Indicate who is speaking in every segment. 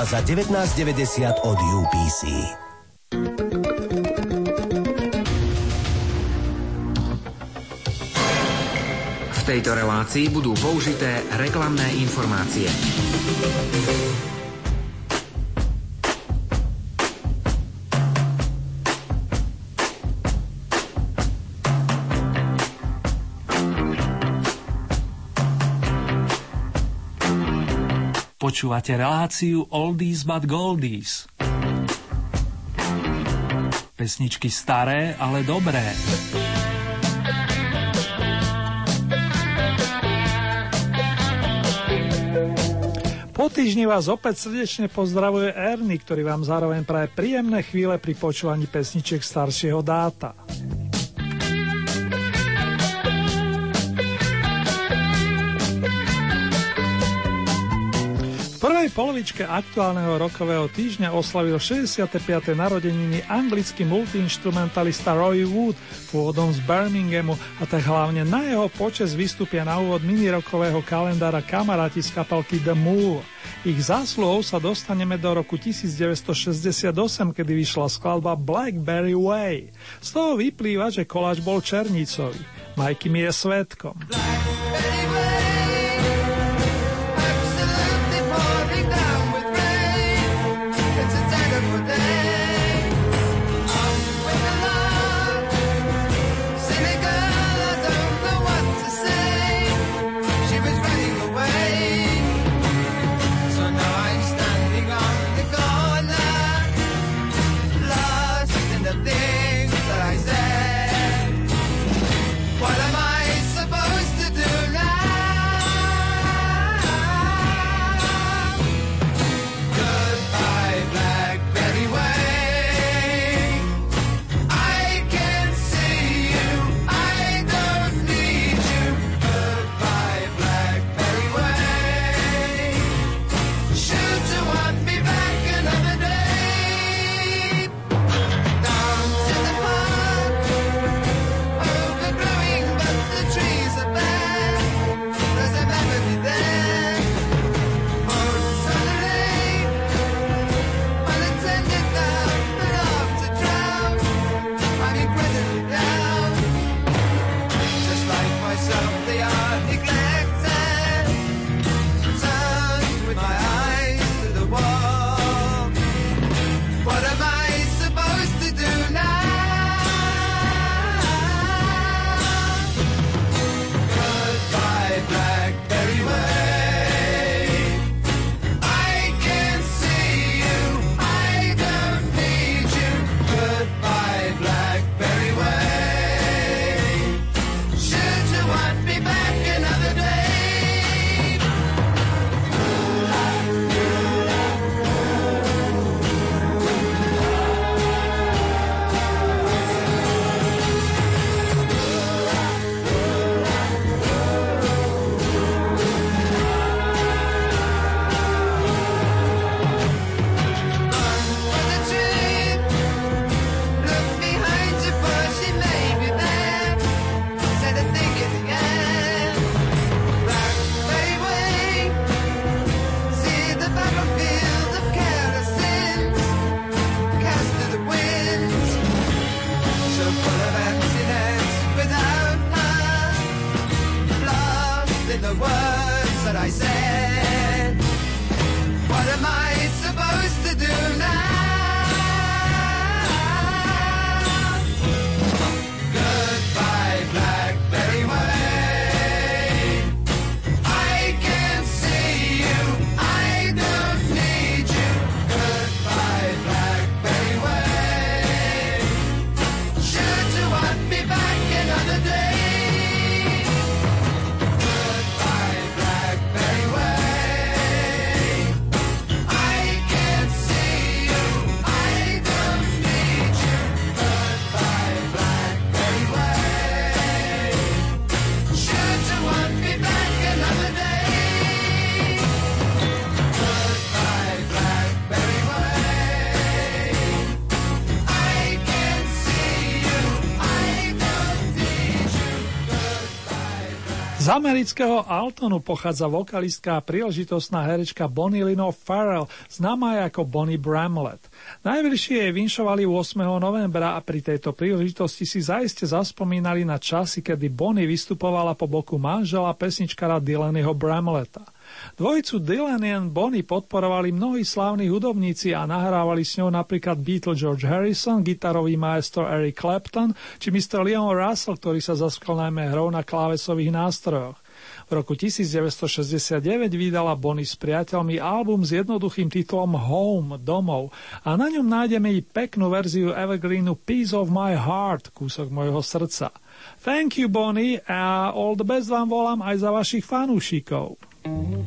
Speaker 1: iba za 19,90 od UPC.
Speaker 2: V tejto relácii budú použité reklamné informácie.
Speaker 3: Počúvate reláciu Oldies but Goldies. Pesničky staré, ale dobré. Po týždni vás opäť srdečne pozdravuje Erny, ktorý vám zároveň praje príjemné chvíle pri počúvaní pesničiek staršieho dáta. Prvej polovičke aktuálneho rokového týždňa oslavil 65. narodeniny anglický multiinstrumentalista Roy Wood, pôvodom z Birminghamu a tak hlavne na jeho počes vystúpia na úvod minirokového kalendára kamaráti z kapalky The Moore. Ich zásluhou sa dostaneme do roku 1968, kedy vyšla skladba Blackberry Way. Z toho vyplýva, že koláč bol černicový. Majky mi je svetkom. Blackberry
Speaker 4: amerického Altonu pochádza vokalistka a príležitostná herečka Bonnie Lino Farrell, známa ako Bonnie Bramlett. Najvyššie jej vinšovali 8. novembra a pri tejto príležitosti si zaiste zaspomínali na časy, kedy Bonnie vystupovala po boku manžela pesničkara Dylanyho Bramletta. Dvojicu Dylan Bonnie podporovali mnohí slávni hudobníci a nahrávali s ňou napríklad Beatle George Harrison, gitarový maestro Eric Clapton či Mr. Leon Russell, ktorý sa zaskal najmä hrou na klávesových nástrojoch. V roku 1969 vydala Bonnie s priateľmi album s jednoduchým titulom Home, domov a na ňom nájdeme i peknú verziu Evergreenu Piece of My Heart, kúsok mojho srdca. Thank you, Bonnie, a all the best vám volám aj za vašich fanúšikov.
Speaker 5: little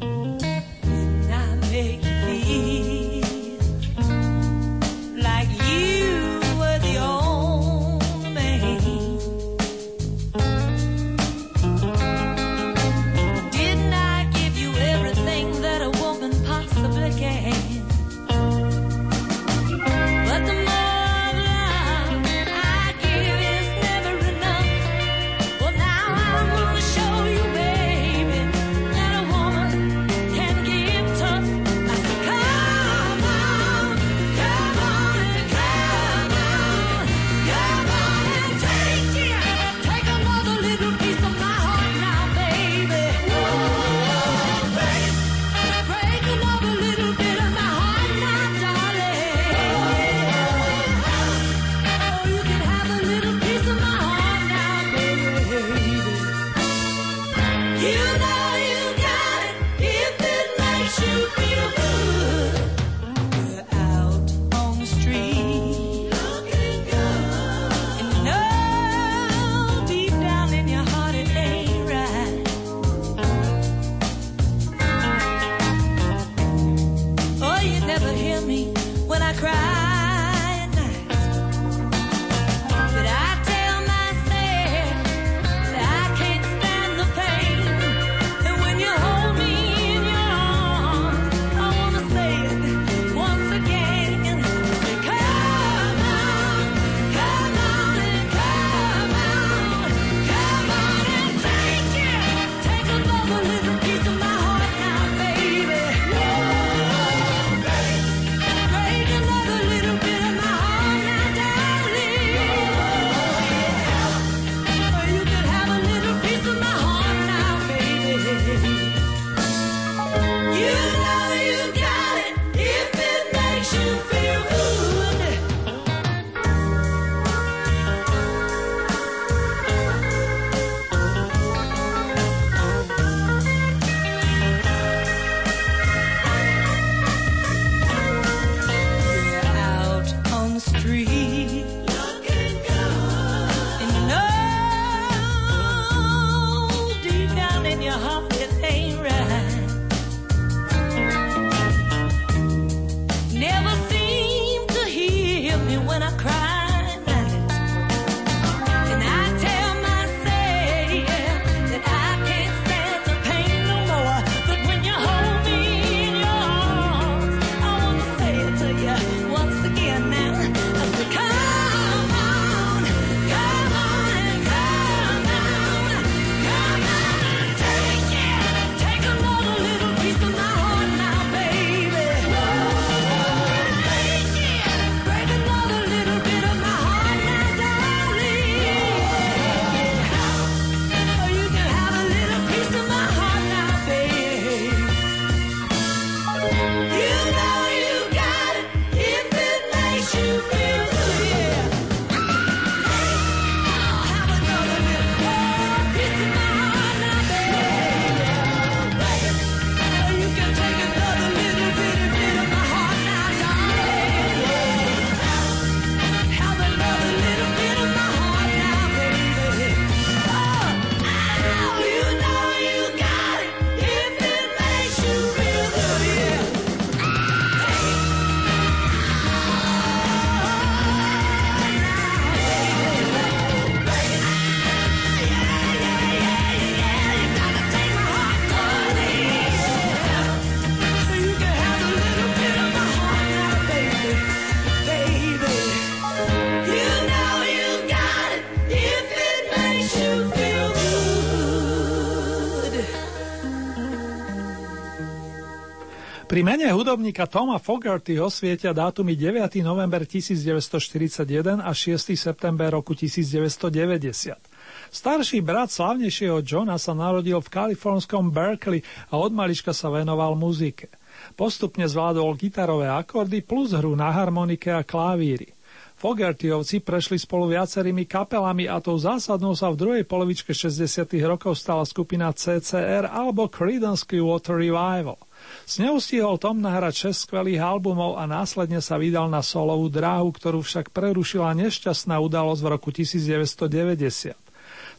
Speaker 6: Pri mene hudobníka Toma Fogarty osvietia dátumy 9. november 1941 a 6. september roku 1990. Starší brat slavnejšieho Johna sa narodil v kalifornskom Berkeley a od malička sa venoval muzike. Postupne zvládol gitarové akordy plus hru na harmonike a klavíry. Fogertyovci prešli spolu viacerými kapelami a tou zásadnou sa v druhej polovičke 60. rokov stala skupina CCR alebo Creedence Clearwater Revival – s ňou stihol Tom nahrať 6 skvelých albumov a následne sa vydal na solovú dráhu, ktorú však prerušila nešťastná udalosť v roku 1990.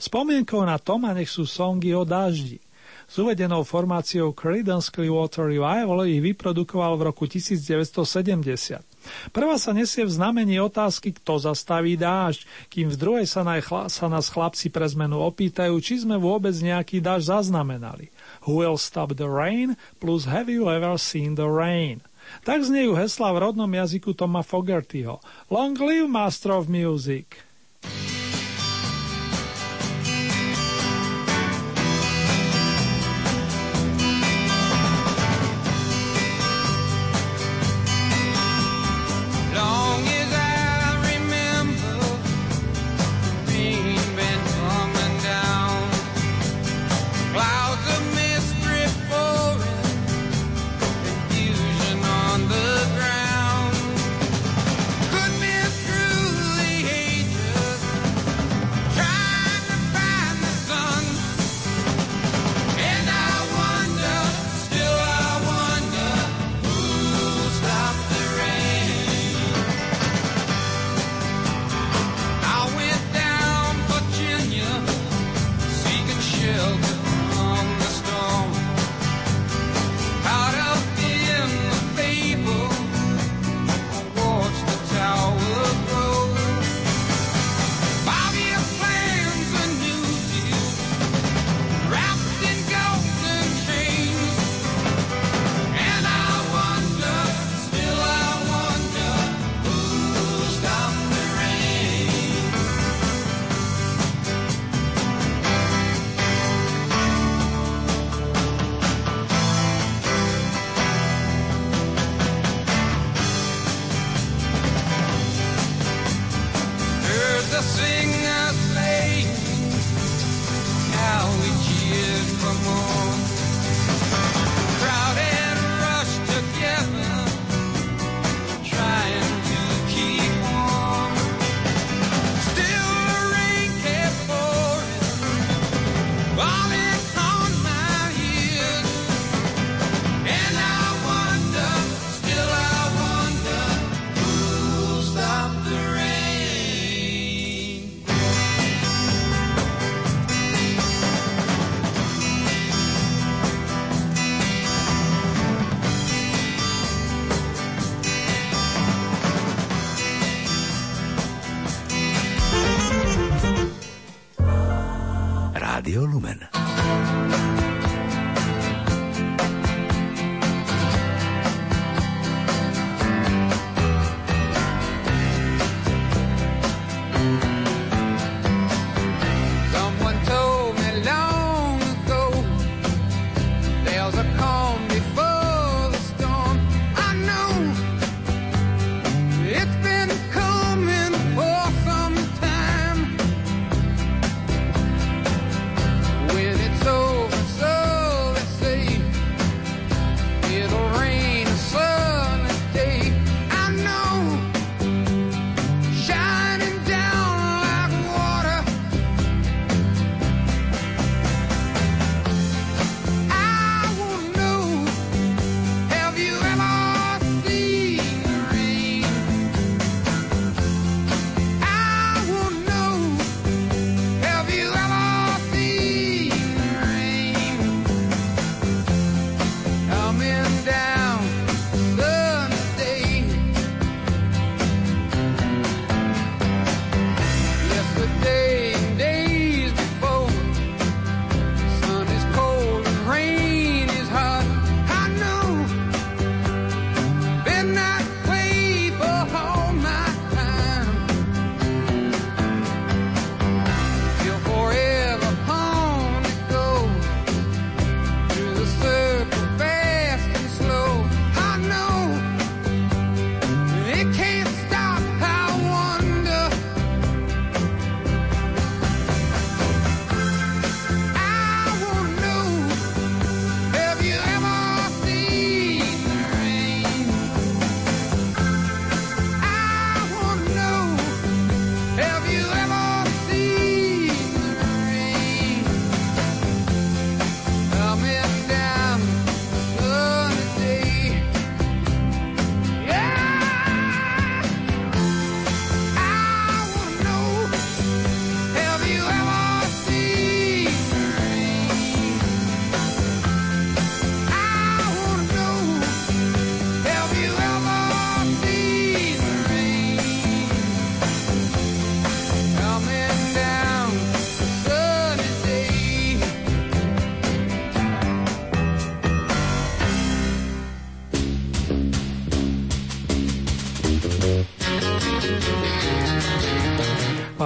Speaker 6: Spomienkou na Toma nech sú songy o daždi. S uvedenou formáciou Creedence Clearwater Revival ich vyprodukoval v roku 1970. Prvá sa nesie v znamení otázky, kto zastaví dážď, kým v druhej sa, sa nás chlapci pre zmenu opýtajú, či sme vôbec nejaký dážď zaznamenali. Who will stop the rain plus Have you ever seen the rain? Tak znejú hesla v rodnom jazyku Toma Fogertyho. Long live Master of Music!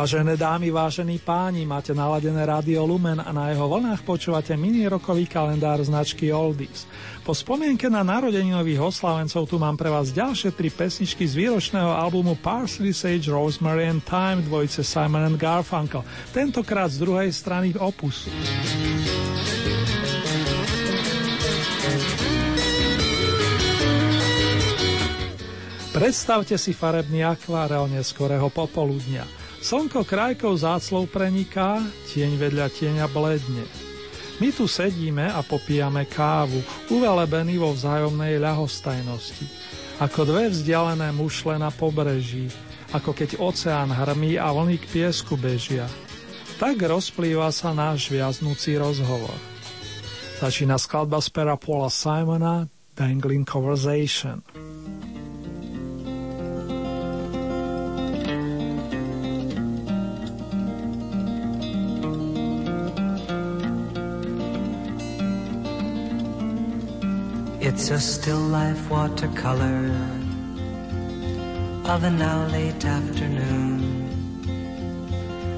Speaker 4: Vážené dámy, vážení páni, máte naladené rádio Lumen a na jeho vlnách počúvate mini rokový kalendár značky Oldies. Po spomienke na narodeninových oslavencov tu mám pre vás ďalšie tri pesničky z výročného albumu Parsley, Sage, Rosemary and Time dvojice Simon and Garfunkel, tentokrát z druhej strany opusu. Predstavte si farebný akvárel neskorého popoludnia. Slnko krajkou záclov preniká, tieň vedľa tieňa bledne. My tu sedíme a popíjame kávu, uvelebení vo vzájomnej ľahostajnosti. Ako dve vzdialené mušle na pobreží, ako keď oceán hrmí a vlny k piesku bežia. Tak rozplýva sa náš viaznúci rozhovor. Začína skladba z pera Paula Simona Dangling Conversation.
Speaker 7: A still life watercolor of a now late afternoon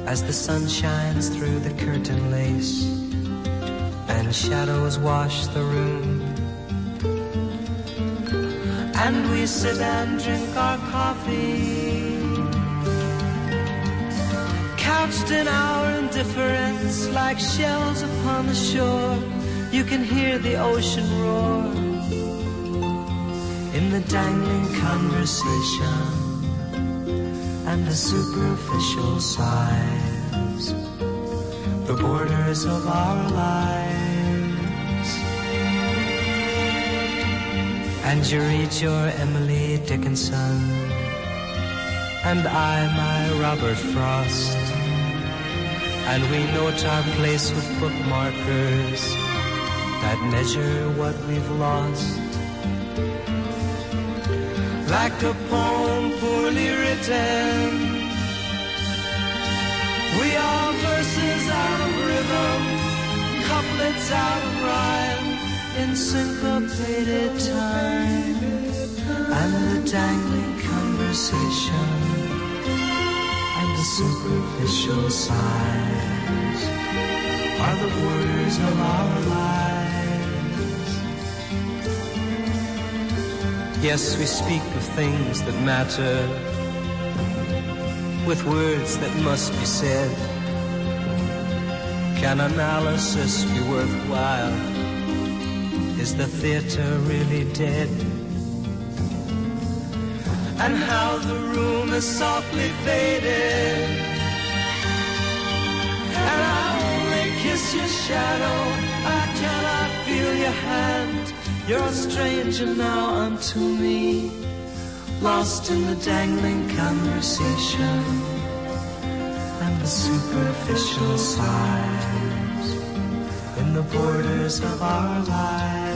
Speaker 7: as the sun shines through the curtain lace and shadows wash the room. And we sit and drink our coffee, couched in our indifference like shells upon the shore. You can hear the ocean roar in the dangling conversation and the superficial sighs, the borders of our lives. And you read your Emily Dickinson, and I my Robert Frost, and we note our place with bookmarkers that measure what we've lost like a poem poorly written. We are verses out of rhythm, couplets out of rhyme, in syncopated time, and the dangling conversation, and the superficial sighs are the borders of our lives. Yes, we speak of things that matter with words that must be said. Can analysis be worthwhile? Is the theater really dead? And how the room is softly faded. And I only kiss your shadow. I cannot feel your hand. You're a stranger now unto me, lost in the dangling conversation and the superficial sighs in the borders of our lives.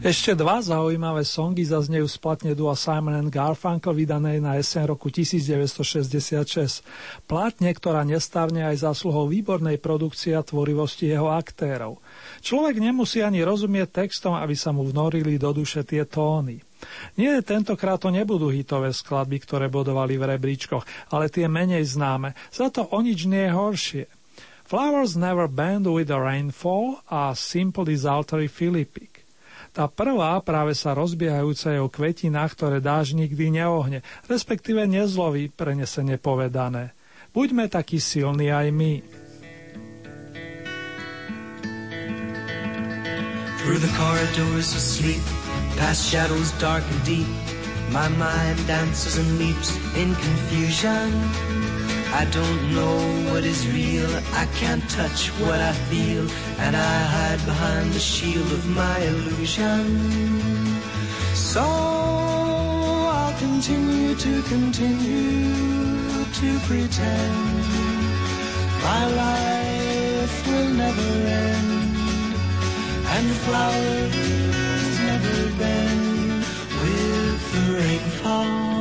Speaker 4: Ešte dva zaujímavé songy zaznejú z platne dua Simon and Garfunkel vydanej na jeseň roku 1966. Platne, ktorá nestárne aj zásluhou výbornej produkcie a tvorivosti jeho aktérov. Človek nemusí ani rozumieť textom, aby sa mu vnorili do duše tie tóny. Nie, tentokrát to nebudú hitové skladby, ktoré bodovali v rebríčkoch, ale tie menej známe, za to o nič nie je horšie. Flowers Never Bend with the Rainfall a Simple Desultory Philippic. Tá prvá práve sa rozbiehajúca je o kvetinách, ktoré dáž nikdy neohne, respektíve nezloví, prenesene povedané. Buďme takí silní aj my.
Speaker 7: Through the corridors of sleep, past shadows dark and deep, my mind dances and leaps in confusion. I don't know what is real, I can't touch what I feel, and I hide behind the shield of my illusion. So I'll continue to continue to pretend my life will never end, and flowers never bend with the rainfall.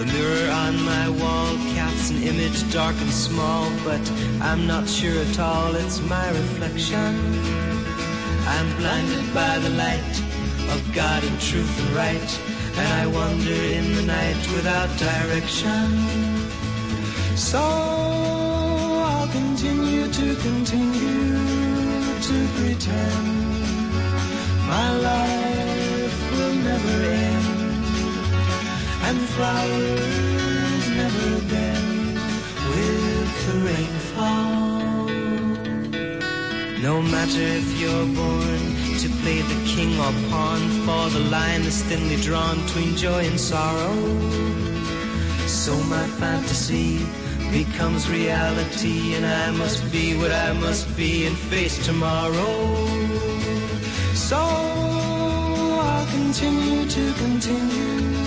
Speaker 7: The mirror on my wall casts an image dark and small, but I'm not sure at all it's my reflection. I'm blinded by the light of God and truth and right, and I wander in the night without direction. So I'll continue to continue to pretend my life will never end, and flowers never bend with the rainfall. No matter if you're born to play the king or pawn, for the line is thinly drawn between joy and sorrow. So my fantasy becomes reality, and I must be what I must be and face tomorrow. So I'll continue to continue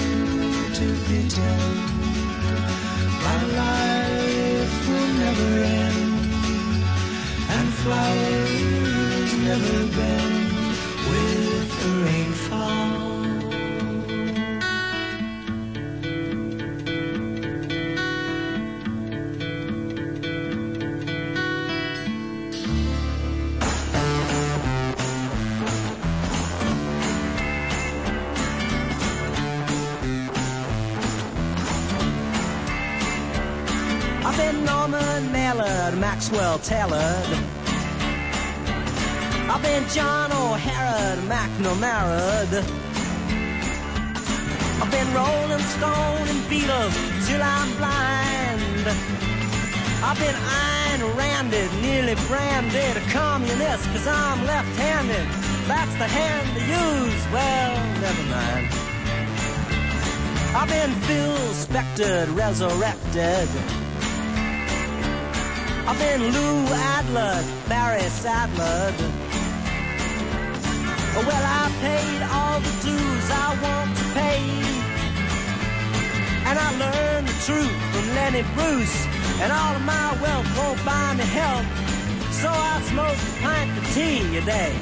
Speaker 7: to pretend my life will never end, and flowers never bend with the rainfall.
Speaker 8: Norman Mailered, Maxwell Taylored. I've been John O'Hara, McNamara. I've been Rolling Stone and Beatles till I'm blind. I've been Ayn Randed, nearly branded a communist cause I'm left-handed. That's the hand to use. Well, never mind. I've been Phil Spectored, resurrected. I've been Lou Adler, Barry Sadler. Well, I paid all the dues I want to pay. And I learned the truth from Lenny Bruce. And all of my wealth won't buy me health. So I smoke a pint of tea a day.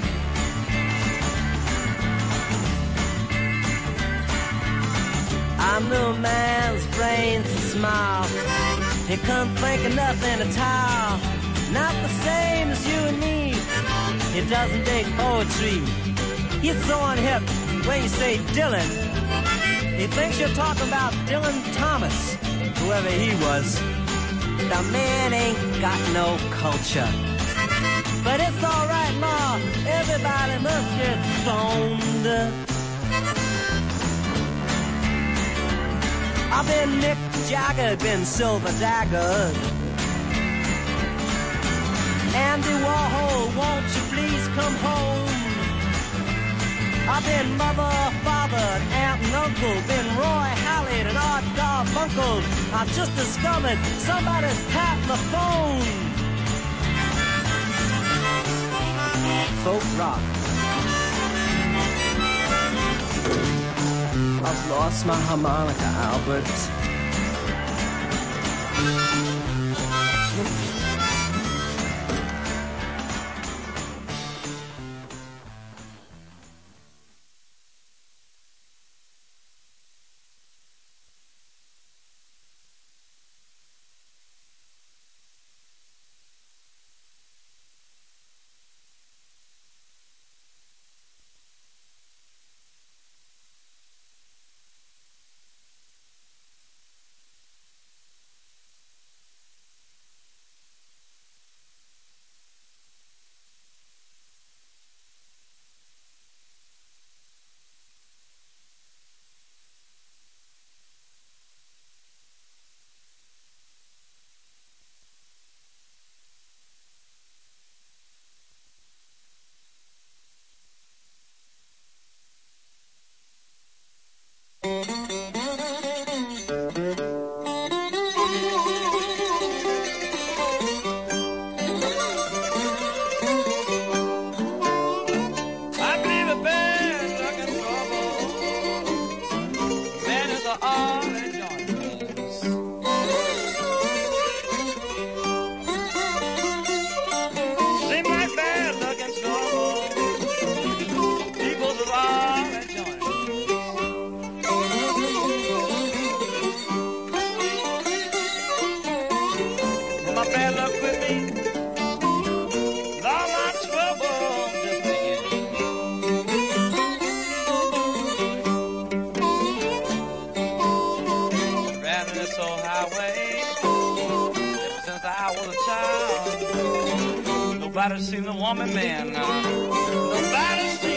Speaker 8: I'm the man's brains and smile. Couldn't think of nothing at all. Not the same as you and me. He doesn't dig poetry. He's so unhip when you say Dylan. He thinks you're talking about Dylan Thomas, whoever he was. The man ain't got no culture. But it's alright, Ma. Everybody must get stoned. I've been Mick Jagger, been Silver Dagger. Andy Warhol, won't you please come home? I've been mother, father, aunt and uncle, been Roy Halee'd and Art Garfunkel. I've just discovered somebody's tapped the phone. Folk rock. I've lost my harmonica, Albert.
Speaker 9: Nobody seen the woman man. Nobody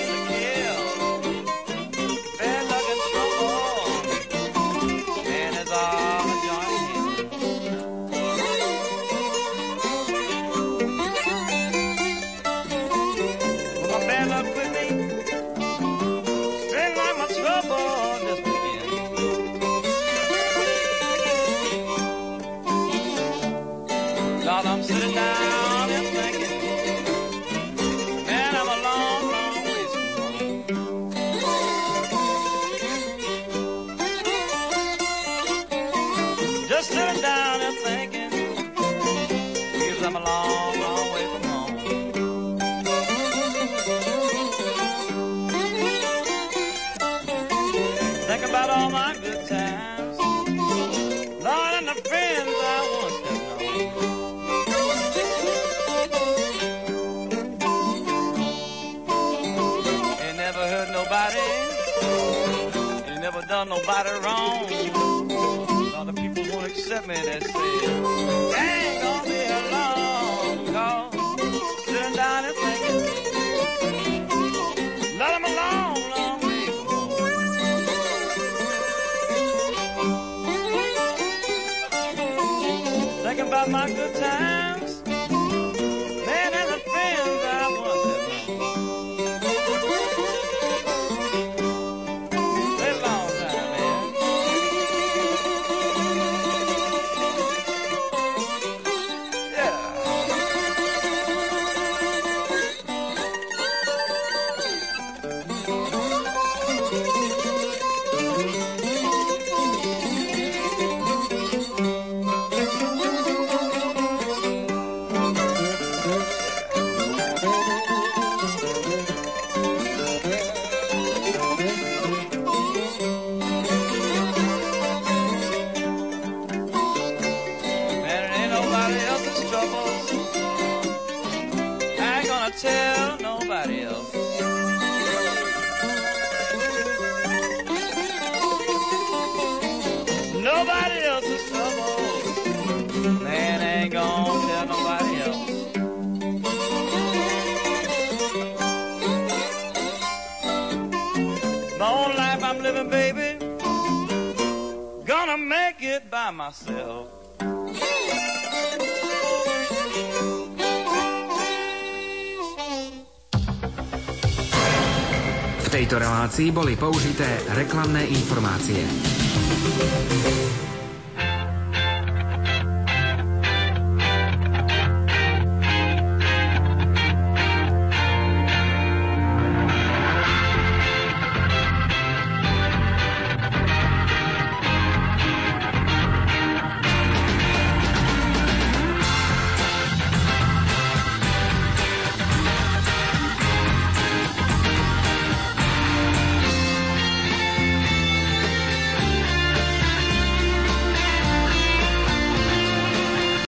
Speaker 9: nobody wrong. A lot of people won't accept me, they say. Ain't gonna be alone. Cause sitting down and thinking. Let 'em alone, long about my good times. My own life I'm living, baby. Gonna make it by myself.
Speaker 2: V tejto relácii boli použité reklamné informácie.